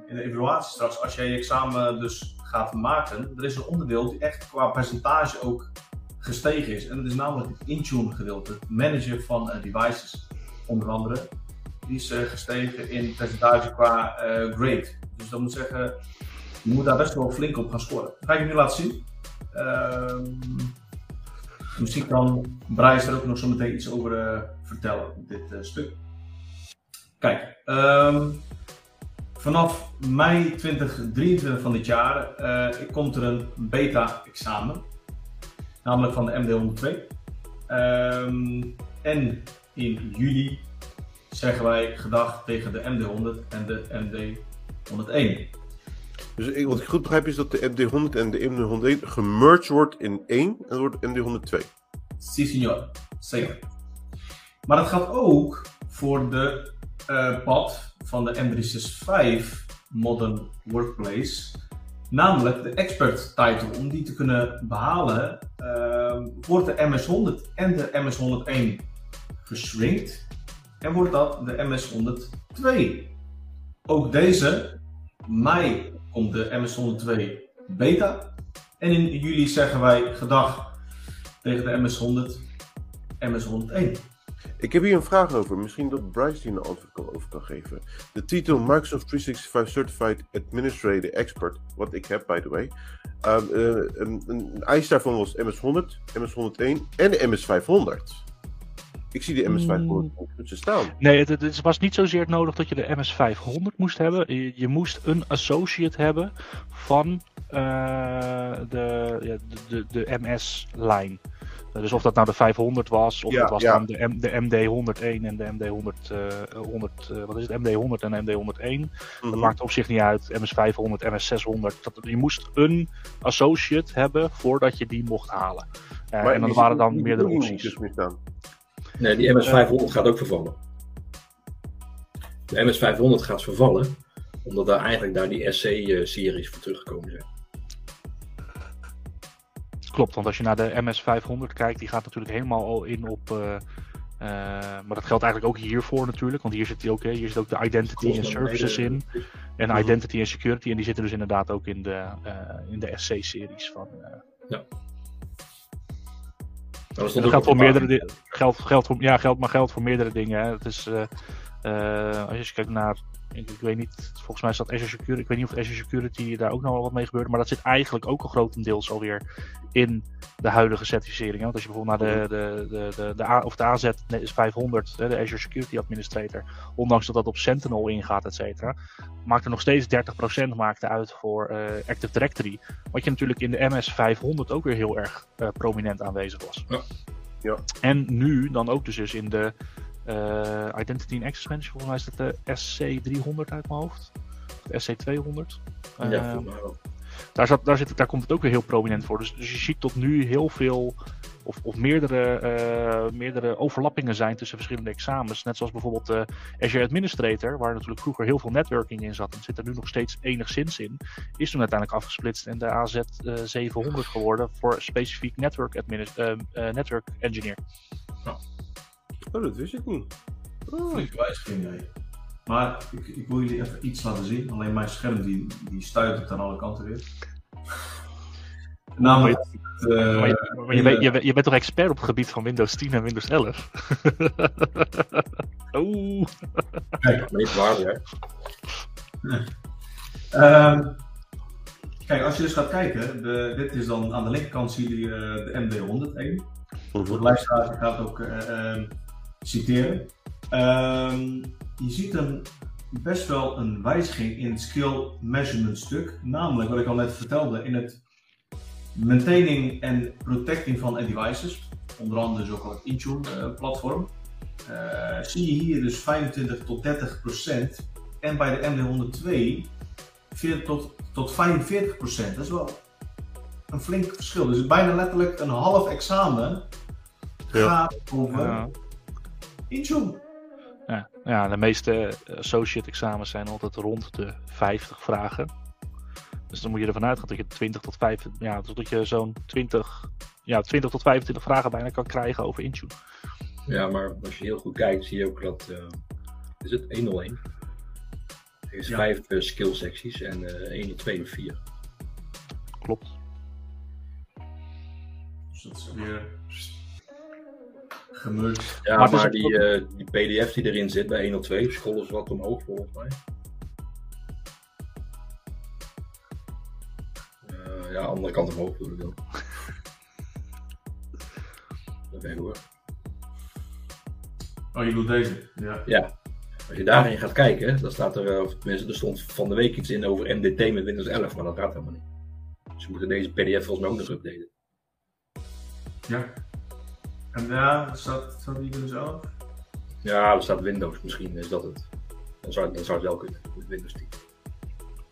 in de evaluatie straks. Als jij je examen dus gaat maken, er is een onderdeel die echt qua percentage ook gestegen is. En dat is namelijk het Intune gedeelte, het managen van eh, devices, onder andere. die is eh, gestegen in percentage qua eh, grade. Dus dat moet zeggen, je moet daar best wel flink op gaan scoren. Dat ga ik je nu laten zien. Ehm, misschien kan Bryce er ook nog zo meteen iets over vertellen dit stuk. Kijk, ehm, vanaf mei 2023 van dit jaar eh, komt er een beta-examen, namelijk van de MD102. Ehm, en in juli zeggen wij gedag tegen de MD100 en de MD101. Dus ik, wat ik goed begrijp is dat de MD100 en de MD101 gemerged wordt in één en dat wordt MD102. Si, signor. Zeker. Maar dat geldt ook voor de eh, pad van de M365 Modern Workplace. Namelijk de expert title. Om die te kunnen behalen, eh, wordt de MS100 en de MS101 geschrinkt. En wordt dat de MS102. Ook deze, mei, komt de MS102 beta. En in juli zeggen wij gedag tegen de MS100, MS101. Ik heb hier een vraag over. Misschien dat Bryce hier een antwoord over kan geven. De titel Microsoft 365 Certified Administrator Expert, wat ik heb, by the way. Um, eh, een, een, een eis daarvan was MS100, MS101 en de MS500. Ik zie de MS500 niet staan. Nee, het, was niet zozeer nodig dat je de MS500 moest hebben. Je, je moest een associate hebben van eh, de, ja, de, de, de MS-lijn. dus of dat nou de 500 was, of Ja, dat was ja. dan de, M, de MD101 en de MD100, eh 100, eh, wat is het, MD100 en MD101. Dat Mhm. maakt op zich niet uit. MS500, MS600. Dat, je moest een associate hebben voordat je die mocht halen. Eh, Maar en dan waren dan meerdere opties. dus. Nee, die MS500 gaat ook vervallen. De MS500 gaat vervallen, omdat daar eigenlijk daar die SC-series voor teruggekomen zijn. Klopt, want als je naar de MS500 kijkt, die gaat natuurlijk helemaal al in op. eh, eh, maar dat geldt eigenlijk ook hiervoor natuurlijk, want hier zit, die ook, hè, hier zit ook de identity en services in. En Mhm. identity en security, en die zitten dus inderdaad ook in de, eh, in de SC-series van. eh, Dat, dat geldt voor meerdere dingen. Geldt voor, ja, geldt, maar geldt voor meerdere dingen. Hè. Het is, eh, eh, als je kijkt naar, ik, ik weet niet, volgens mij is dat Azure Security. Ik weet niet of Azure Security daar ook nog wel wat mee gebeurt, maar dat zit eigenlijk ook al grotendeels alweer in de huidige certificering. hè. Want als je bijvoorbeeld naar de, de, de, de, de, A, of de AZ is 500, hè, de Azure Security Administrator, ondanks dat dat op Sentinel ingaat, et cetera, maakt er nog steeds 30% maakte uit voor eh, Active Directory. Wat je natuurlijk in de MS 500 ook weer heel erg eh, prominent aanwezig was. Ja. Ja. En nu dan ook dus, in de Identity and Access Manager, volgens mij is dat de SC300 uit mijn hoofd. Of de SC200. Ja, Eh, wel. daar, zat, daar, zit, daar komt het ook weer heel prominent voor. Dus, dus je ziet tot nu heel veel, of, of meerdere, eh, meerdere overlappingen zijn tussen verschillende examens. Net zoals bijvoorbeeld de Azure Administrator, waar natuurlijk vroeger heel veel networking in zat. En zit er nu nog steeds enigszins in. Is toen uiteindelijk afgesplitst en de AZ eh, 700 geworden voor specifiek network, eh, eh, network engineer. Oh, dat wist ik niet. Oh. Flinke wijziging, nee. Maar ik, ik wil jullie even iets laten zien. Alleen mijn scherm die, die stuitert aan alle kanten weer. Namelijk, eh, Maar, je, maar je, weet- je, je bent toch expert op het gebied van Windows 10 en Windows 11? <laughs> Oeh. Maar niet waar, hè? <laughs> Ehm, kijk, als je dus gaat kijken, de, dit is dan aan de linkerkant zie je eh, de MD101. Voor de Mhm. luisteraars, ik ga het ook eh, ehm, citeren. Ehm, je ziet een, best wel een wijziging in het skill measurement stuk. Namelijk, wat ik al net vertelde, in het maintaining en protecting van devices. Onder andere dus ook al het Intune eh, platform. Eh, zie je hier dus 25 tot 30 procent. En bij de MD102 40 tot, tot 45 procent. Dat is wel een flink verschil. Dus bijna letterlijk een half examen Ja. gaat over Ja. Intune. Ja, ja, de meeste associate examens zijn altijd rond de 50 vragen. Dus dan moet je ervan uitgaan dat je 20 tot 5, ja, dat je zo'n 20, ja, 20 tot 25 vragen bijna kan krijgen over Intune. Ja, maar als je heel goed kijkt, zie je ook dat. eh, is het 101? Er is Ja. vijf eh, skill secties en eh 1, 2 en 4. Klopt. Dus dat is weer Ja, Maar is die, eh, die pdf die erin zit bij 102 scrollen ze wat omhoog volgens mij. Eh, ja, andere kant omhoog bedoel ik dan. <laughs> Oké hoor. Oh, je doet deze? Ja. Ja. Als je daarin gaat kijken, dan staat er, eh, of tenminste, er stond van de week iets in over MDT met Windows 11, maar dat gaat helemaal niet. Dus we moeten deze PDF volgens mij ook nog updaten. ja. En ja, staat, staat die dus af? Ja, er staat Windows, misschien is dat het. Dan zou, dan zou het wel kunnen, met Windows 10.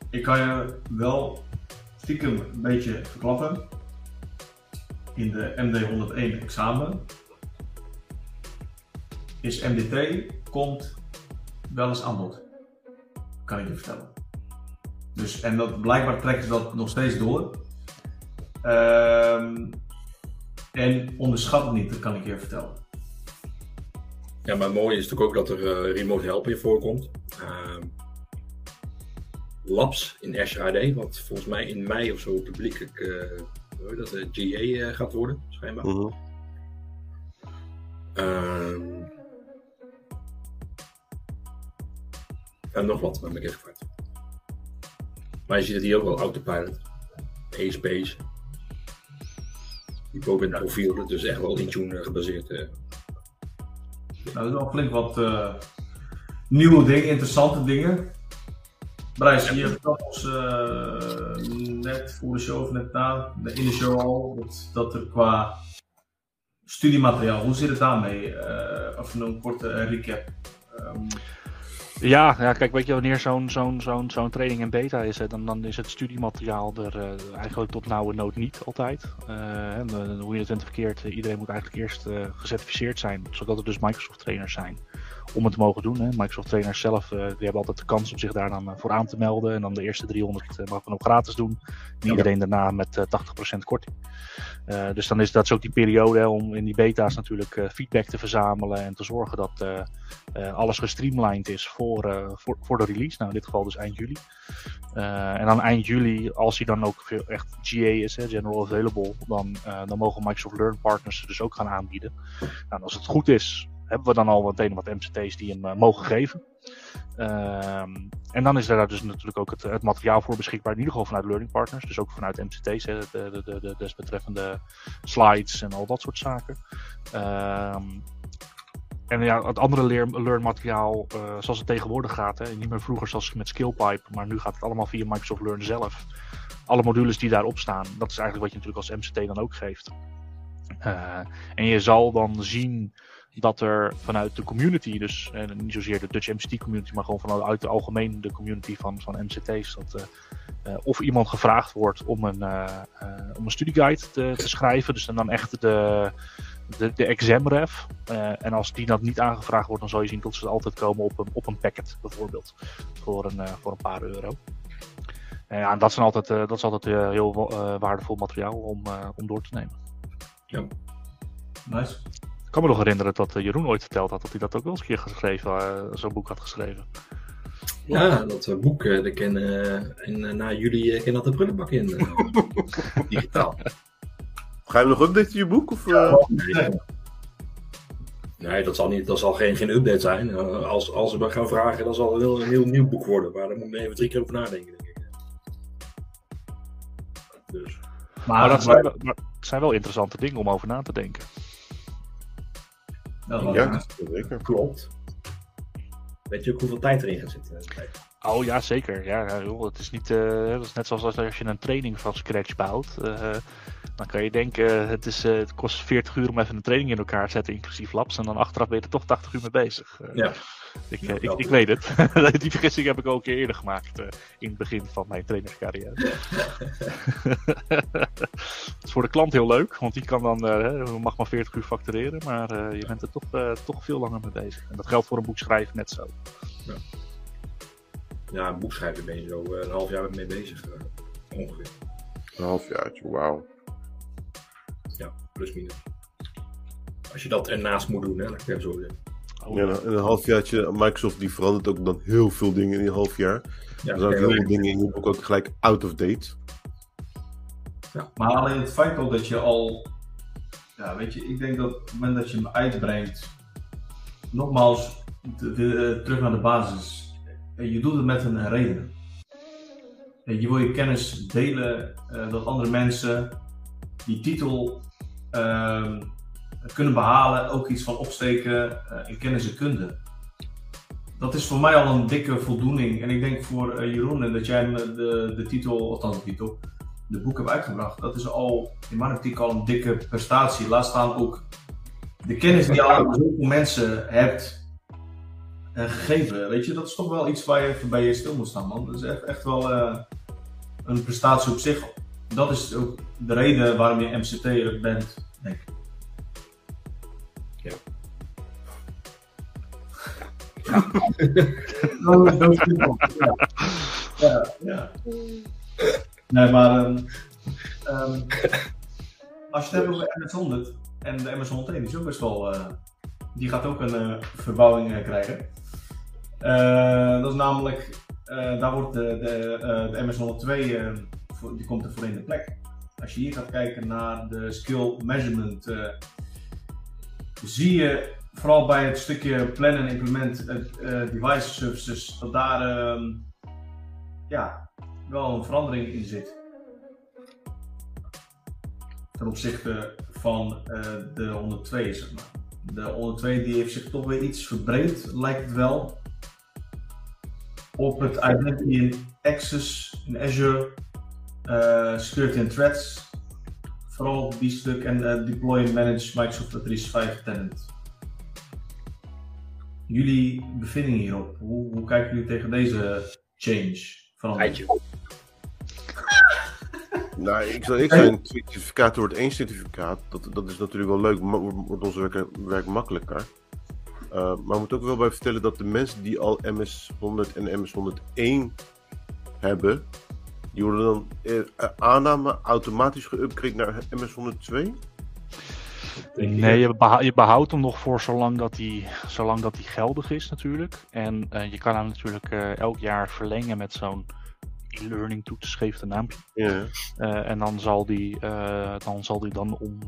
Ik kan je wel stiekem een beetje verklappen. In de MD101 examen is MDT komt wel eens aan bod. Kan ik je vertellen. Dus, en dat, blijkbaar trekken ze dat nog steeds door. Ehm, en onderschat het niet, dat kan ik je vertellen. Ja, maar het mooie is natuurlijk ook dat er eh, remote help in voorkomt. Ehm, labs in Azure AD, wat volgens mij in mei of zo publiekelijk eh, hoe heet dat, eh, GA eh, gaat worden, schijnbaar. Mhm. Ehm, en nog wat, maar ben ik even kwijt. Maar je ziet het hier ook wel, Autopilot, A-Space. Die Bobin profiel, dus echt wel Intune gebaseerd. eh. Nou, er is wel flink wat eh, nieuwe dingen, interessante dingen. Brijs, je ons eh, net voor de show of net na, in de show al, dat, dat er qua studiemateriaal, hoe zit het daarmee? Eh even een korte eh, recap. Ehm, Ja, ja, kijk, weet je, wanneer zo'n training in beta is, dan, dan is het studiemateriaal er eh, eigenlijk tot nauwe nood niet altijd. Eh, en, eh, hoe je het bent verkeerd, iedereen moet eigenlijk eerst gecertificeerd zijn, zodat er dus Microsoft trainers zijn om het te mogen doen. Hè. Microsoft trainers zelf, eh, die hebben altijd de kans om zich daar dan eh, voor aan te melden. En dan de eerste 300 eh, mag men ook gratis doen. En iedereen daarna met eh, 80% korting. Dus dan is dat is ook die periode hè, om in die beta's natuurlijk feedback te verzamelen en te zorgen dat alles gestreamlined is voor, voor, voor de release. Nou, in dit geval dus eind juli. En dan eind juli, als hij dan ook echt GA is, hè, General Available, dan, dan mogen Microsoft Learn Partners er dus ook gaan aanbieden. Nou, als het goed is, hebben we dan al meteen wat MCT's die hem eh, mogen geven. Ehm, en dan is daar dus natuurlijk ook het, het materiaal voor beschikbaar, in ieder geval vanuit Learning Partners, dus ook vanuit MCT's, de, de, de desbetreffende slides en al dat soort zaken. Ehm, en ja, het andere leer, learnmateriaal, eh, zoals het tegenwoordig gaat, hè, niet meer vroeger zoals met Skillpipe, maar nu gaat het allemaal via Microsoft Learn zelf. Alle modules die daarop staan, dat is eigenlijk wat je natuurlijk als MCT dan ook geeft. Eh, en je zal dan zien dat er vanuit de community, dus eh, niet zozeer de Dutch MCT community, maar gewoon vanuit de algemeen de community van, van MCT's, dat eh, eh, of iemand gevraagd wordt om een, om een studieguide te, te schrijven, dus dan echt de, de, de examref. En als die dan niet aangevraagd wordt, dan zal je zien dat ze altijd komen op een, op een packet, bijvoorbeeld, voor een, voor een paar euro. En ja, en dat, zijn altijd, dat is altijd heel waardevol materiaal om, om door te nemen. nice. Ik kan me nog herinneren dat eh, Jeroen ooit verteld had dat hij dat ook wel eens een keer geschreven, eh, zo'n boek had geschreven. Ja, dat eh, boek, dat ken, en na jullie uh, ken dat de prullenbak in. eh, <laughs> digitaal. Ga je nog updaten, je boek? Of, eh? Nee, nee dat, zal niet, dat zal geen, geen update zijn. Als, als ze me gaan vragen, dan zal het wel een heel nieuw boek worden. Maar daar moet ik even drie keer over nadenken, denk ik. Dus, Maar dat maar zijn wel interessante dingen om over na te denken. Dat was Ja, zeker. klopt. Weet je ook hoeveel tijd erin gaat zitten? Oh ja, zeker. Ja, joh, het is niet. eh, dat is net zoals als je een training van scratch bouwt. eh, dan kan je denken, het, is, eh, het kost 40 uur om even een training in elkaar te zetten, inclusief labs. En dan achteraf ben je er toch 80 uur mee bezig. Eh, Ja. ik, Ja, eh, ik, ik weet het. <laughs> Die vergissing heb ik ook een keer eerder gemaakt. eh, in het begin van mijn trainerscarrière. <laughs> Het is voor de klant heel leuk, want die kan dan, eh, mag maar 40 uur factureren. Maar eh, je bent er toch, eh, toch veel langer mee bezig. En dat geldt voor een boek schrijven net zo. Ja, een boek schrijven ben je zo eh, een half jaar mee bezig. eh, ongeveer. Een halfjaartje, wauw. Ja, plus minus. Als je dat ernaast moet doen, hè, ik het even zo zeggen. Oh, Ja, nou, in een halfjaartje, Microsoft die verandert ook dan heel veel dingen in een half jaar. Ja, Er zijn heel veel dingen in je boek ook gelijk out of date. Maar alleen het feit al dat je al Ja, weet je, ik denk dat op het moment dat je hem uitbrengt, nogmaals, de, de- terug naar de basis. Eh, Je doet het met een reden. Eh, Je wil je kennis delen, eh, dat andere mensen die titel ehm, kunnen behalen, ook iets van opsteken in kennis en kunde. Dat is voor mij al een dikke voldoening. En ik denk voor Jeroen en dat jij de, de titel, althans de titel, de boek hebt uitgebracht. Dat is al in mijn optiek al een dikke prestatie. Laat staan ook de kennis die je aan zoveel mensen hebt eh, gegeven. Weet je, dat is toch wel iets waar je even bij je stil moet staan, man. Dat is echt, echt wel eh, een prestatie op zich. Dat is ook de reden waarom je MCT bent, denk ik. Ja. <laughs> Dat is simpel. Ja. Ja, ja. Nee, maar ehm, ehm, als je het hebt over MS100 en de MS101, die is ook best wel, eh, die gaat ook een eh, verbouwing krijgen. Eh, dat is namelijk, eh, daar wordt de, de, eh, de MS102, eh, voor- die komt er voor in de plek. Als je hier gaat kijken naar de skill measurement, zie je vooral bij het stukje plan en implement device services, dat daar ehm, ja, wel een verandering in zit. Ten opzichte van de 102, zeg maar. De 102 die heeft zich toch weer iets verbreed, lijkt het wel. Op het Identity in Access, in Azure, eh, Security and Threats. Vooral die stuk en eh, Deploy and Manage Microsoft 365 Tenant. Jullie bevindingen hierop, hoe, hoe kijken jullie tegen deze change? Eitje. <laughs> Nou, ik zou ik zijn, twee certificaten wordt één certificaat. Dat, dat is natuurlijk wel leuk, wordt ons werk, werk makkelijker. Uh, maar ik moet ook wel bij vertellen dat de mensen die al MS100 en MS101 hebben, die worden dan eh, eh, aanname automatisch geüpgrade naar MS102? Nee, je, beha- je behoudt hem nog voor zolang dat die, zolang dat die geldig is natuurlijk. En eh, je kan hem natuurlijk eh, elk jaar verlengen met zo'n e-learning toets, geeft een naampje. Ja. Eh, en dan zal die, eh, dan, zal die dan om,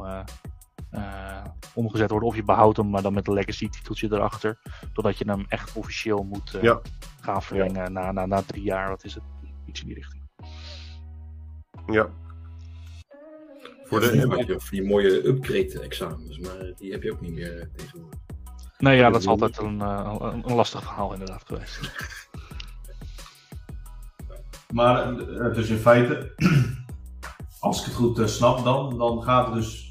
eh, omgezet worden. Of je behoudt hem, maar dan met een legacy titeltje erachter. Totdat je hem echt officieel moet eh, Ja. gaan verlengen na, na, na drie jaar. Wat is het? Iets in die richting. ja. Voor de, die, voor die mooie upgrade-examens, maar die heb je ook niet meer eh, tegenwoordig. Nee, ja, dat is altijd een, een, een lastig verhaal inderdaad geweest. <laughs> Maar dus in feite, <clears throat> als ik het goed snap, dan, dan gaat het dus.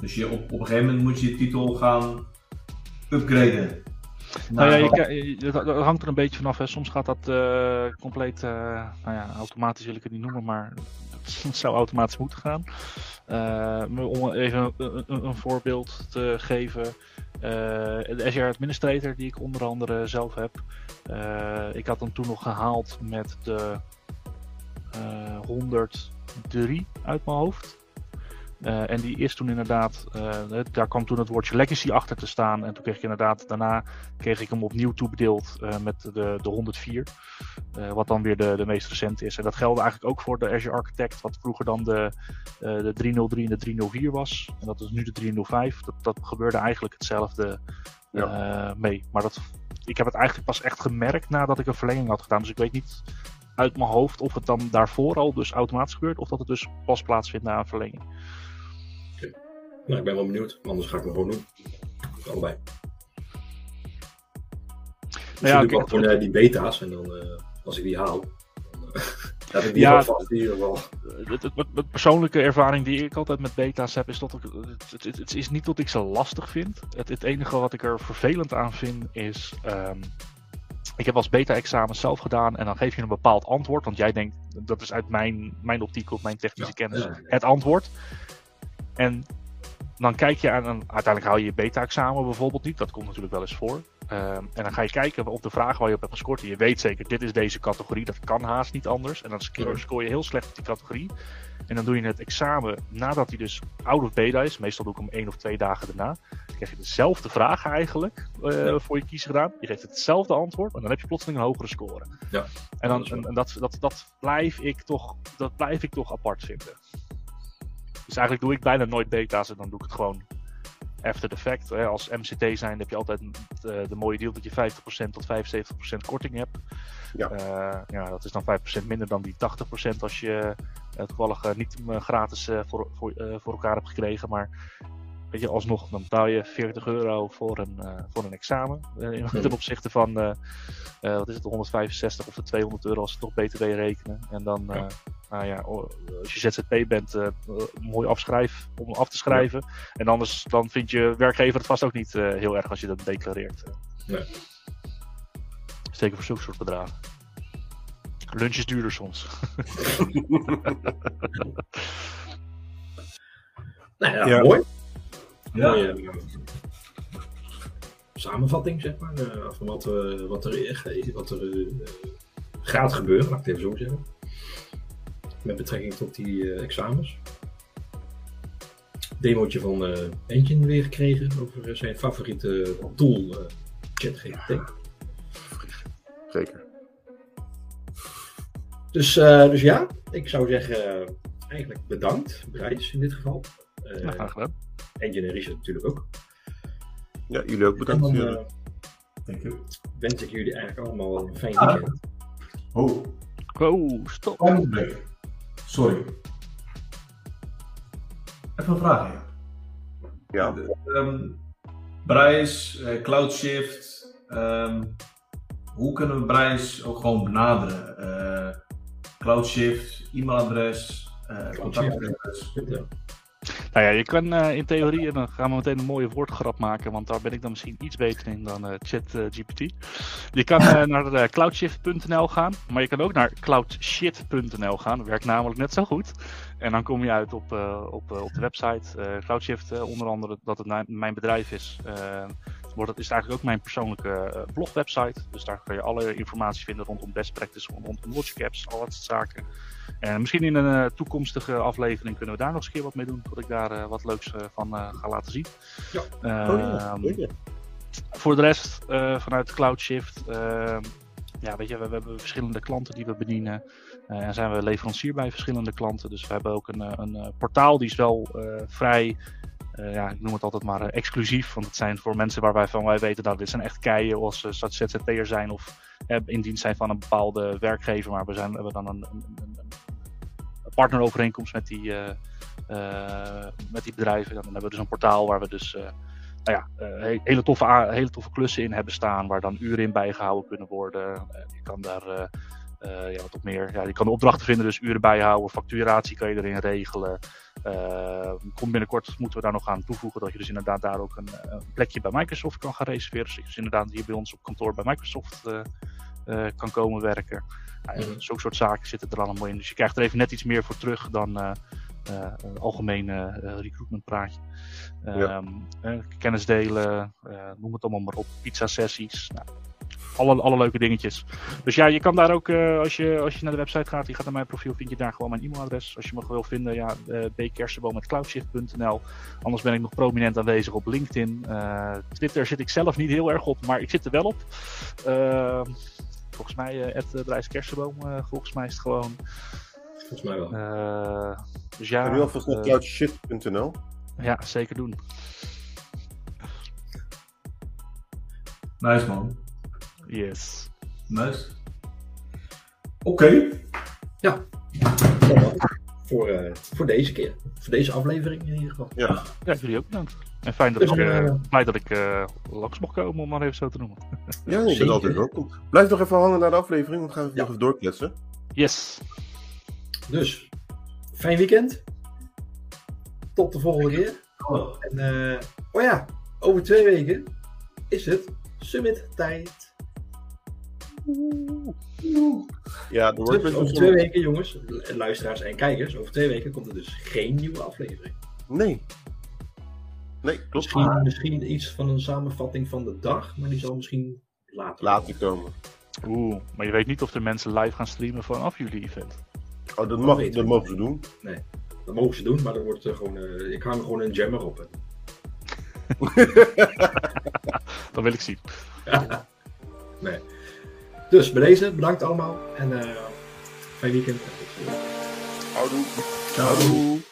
Dus je op, op een gegeven moment moet je je titel gaan upgraden. Nou ja, je, ke- je- dat, hangt er een beetje vanaf. Hè. Soms gaat dat eh, compleet, eh, nou ja, automatisch wil ik het niet noemen, maar <laughs> het zou automatisch moeten gaan. Eh, om even een, een, voorbeeld te geven. de Azure Administrator, die ik onder andere zelf heb. ik had hem toen nog gehaald met de eh 103 uit mijn hoofd. Eh, en die is toen inderdaad, eh, daar kwam toen het woordje legacy achter te staan. En toen kreeg ik inderdaad, daarna kreeg ik hem opnieuw toebedeeld eh, met de, de 104. eh, wat dan weer de, de meest recente is. En dat geldde eigenlijk ook voor de Azure Architect, wat vroeger dan de, de 303 en de 304 was. En dat is nu de 305. Dat, dat gebeurde eigenlijk hetzelfde mee. Maar dat, ik heb het eigenlijk pas echt gemerkt nadat ik een verlenging had gedaan. Dus ik weet niet uit mijn hoofd of het dan daarvoor al dus automatisch gebeurt. Of dat het dus pas plaatsvindt na een verlenging. Nou, ik ben wel benieuwd, anders ga ik hem gewoon doen. Allebei. Dus Nou ja, ook gewoon eh, die beta's en dan, eh, als ik die haal, dan eh, <laughs> heb ik die Ja, wel vast in ieder geval. Het, het, het- het persoonlijke ervaring die ik altijd met beta's heb, is dat ik, het, het, het is niet dat ik ze lastig vind. Het, het enige wat ik er vervelend aan vind is. ehm, ik heb als beta-examen zelf gedaan en dan geef je een bepaald antwoord. Want jij denkt, dat is uit mijn, mijn optiek of mijn technische Ja, kennis, ja. het antwoord. En dan kijk je aan, een, uiteindelijk haal je je beta-examen bijvoorbeeld niet. Dat komt natuurlijk wel eens voor. Ehm, en dan ga je kijken op de vraag waar je op hebt gescoord. En je weet zeker, dit is deze categorie. Dat kan haast niet anders. En dan score, scoor je heel slecht op die categorie. En dan doe je het examen nadat hij dus out of beta is. Meestal doe ik hem één of twee dagen daarna. Dan krijg je dezelfde vragen eigenlijk eh, Ja. voor je kiezer gedaan. Je geeft hetzelfde antwoord, maar dan heb je plotseling een hogere score. Ja, En, dan, dat en dat, dat, dat, blijf ik toch, dat blijf ik toch apart vinden. Dus eigenlijk doe ik bijna nooit beta's en dan doe ik het gewoon after the fact. Hè. Als MCT zijn heb je altijd de, de mooie deal dat je 50% tot 75% korting hebt. Ja. Eh, ja, dat is dan 5% minder dan die 80% als je uh, toevallig uh, niet gratis voor, voor, voor elkaar hebt gekregen. Maar weet je, alsnog, dan betaal je 40 euro voor een, voor een examen. ten opzichte van, wat is het, de 165 of de 200 euro als ze toch BTW rekenen. En dan, ja. Nou ja, als je ZZP bent, mooi afschrijf, om af te schrijven. Ja. En anders dan vindt je werkgever het vast ook niet heel erg als je dat declareert. Nee. Zeker voor zulke soort bedragen. Lunch is duurder soms. <laughs> nou ja, Ja. mooi. Ja. Mooie eh, samenvatting, zeg maar, eh, van wat, eh, wat er, eh, wat er eh, gaat gebeuren, laat ik het even zo zeggen. Met betrekking tot die eh, examens. Demootje van eh Engine weer gekregen over eh, zijn favoriete tool, eh, ChatGPT. Zeker. Dus, eh, dus ja, ik zou zeggen, eigenlijk bedankt, Brijs in dit geval. Eh Nou, graag gedaan. Engine en Richard natuurlijk ook. Ja, jullie ook bedankt. dan you. wens ik jullie eigenlijk allemaal een fijn Ah. weekend. Oh, Oh, stop. Sorry. Even een vraag, ja. ja. Ehm Brijs, eh, Cloudshift. ehm, hoe kunnen we Brijs ook gewoon benaderen? Eh, Cloudshift, e-mailadres, eh contactadres. Ja. Nou ja, je kan eh, in theorie, en dan gaan we meteen een mooie woordgrap maken, want daar ben ik dan misschien iets beter in dan eh, ChatGPT. je kan eh, naar cloudshift.nl gaan, maar je kan ook naar cloudshit.nl gaan. Dat werkt namelijk net zo goed. En dan kom je uit op, op, op de website. Cloudshift, onder andere dat het mijn bedrijf is. Wordt het is eigenlijk ook mijn persoonlijke eh, blogwebsite. Dus daar kan je alle informatie vinden rondom best practice, rondom logic apps, al dat soort zaken. En misschien in een eh, toekomstige aflevering kunnen we daar nog eens een keer wat mee doen. Dat ik daar eh, wat leuks van ga laten zien. Ja. Oh, ja. Zeker. voor de rest, vanuit Cloudshift, ehm, ja, weet je, we, we hebben verschillende klanten die we bedienen. En zijn we leverancier bij verschillende klanten. Dus we hebben ook een, een portaal die is wel vrij, eh, ja, ik noem het altijd maar eh, exclusief. Want het zijn voor mensen waar wij weten dat dit zijn echt keien als ze uh, ZZP'er zijn of eh, in dienst zijn van een bepaalde werkgever. Maar we, zijn, hebben dan een, een, een, een partnerovereenkomst met die, eh, eh, met die bedrijven. Dan hebben we dus een portaal waar we dus eh, nou ja, eh, he- hele, toffe, hele toffe klussen in hebben staan, waar dan uren in bijgehouden kunnen worden. Eh, je kan daar eh, eh, ja, wat op meer. Ja, je kan de opdrachten vinden, dus uren bijhouden, facturatie kan je erin regelen. Eh, komt binnenkort moeten we daar nog aan toevoegen dat je dus inderdaad daar ook een, een plekje bij Microsoft kan gaan reserveren. Dus je dus inderdaad hier bij ons op kantoor bij Microsoft eh, eh, kan komen werken. Ja, Mhm. Soort zaken zitten er allemaal in. Dus je krijgt er even net iets meer voor terug dan eh, eh, een algemeen eh, eh, recruitment praatje. Ja. Ehm, eh, kennis delen, eh, noem het allemaal maar op. Pizza sessies. Nou, alle, alle leuke dingetjes. Dus ja, je kan daar ook, eh, als, je, als je naar de website gaat, je gaat naar mijn profiel, vind je daar gewoon mijn e-mailadres. Als je me wil vinden, ja, uh, bkersenboom.cloudshift.nl. Anders ben ik nog prominent aanwezig op LinkedIn. Eh, Twitter zit ik zelf niet heel erg op, maar ik zit er wel op. Uh, volgens mij, het uh, Kersenboom, uh, volgens mij is het gewoon. Volgens mij wel. Uh, dus ja. En nu alvast naar cloudshit.nl. Ja, zeker doen. Nice man. Yes. Nice. Oké. Okay. Ja. Voor, uh, voor deze keer. Voor deze aflevering in ieder geval. Ja. Ja, jullie ook bedankt. En fijn dat dus, ik, uh, blij dat ik uh, langs mocht komen, om maar even zo te noemen. Ja, je bent altijd welkom. Blijf nog even hangen naar de aflevering, dan gaan we ja. nog even doorkletsen. Yes. Dus, fijn weekend. Tot de volgende keer. Oh. En, uh, oh ja, over twee weken is het summit tijd. Ja, er wordt dus over twee weken, jongens, luisteraars en kijkers, over twee weken komt er dus geen nieuwe aflevering. Nee. Nee, klopt. Misschien, misschien iets van een samenvatting van de dag, maar die zal misschien later, later komen. Oeh, maar je weet niet of er mensen live gaan streamen vanaf jullie event. Oh, dat, mag, dat, dat mogen ze doen. Nee, dat mogen ze doen, maar er wordt uh, gewoon, uh, ik hang gewoon een jammer op. <laughs> <laughs> dat wil ik zien. <laughs> nee. Dus bij deze, bedankt allemaal en uh, fijn weekend. Houdoe. Ciao.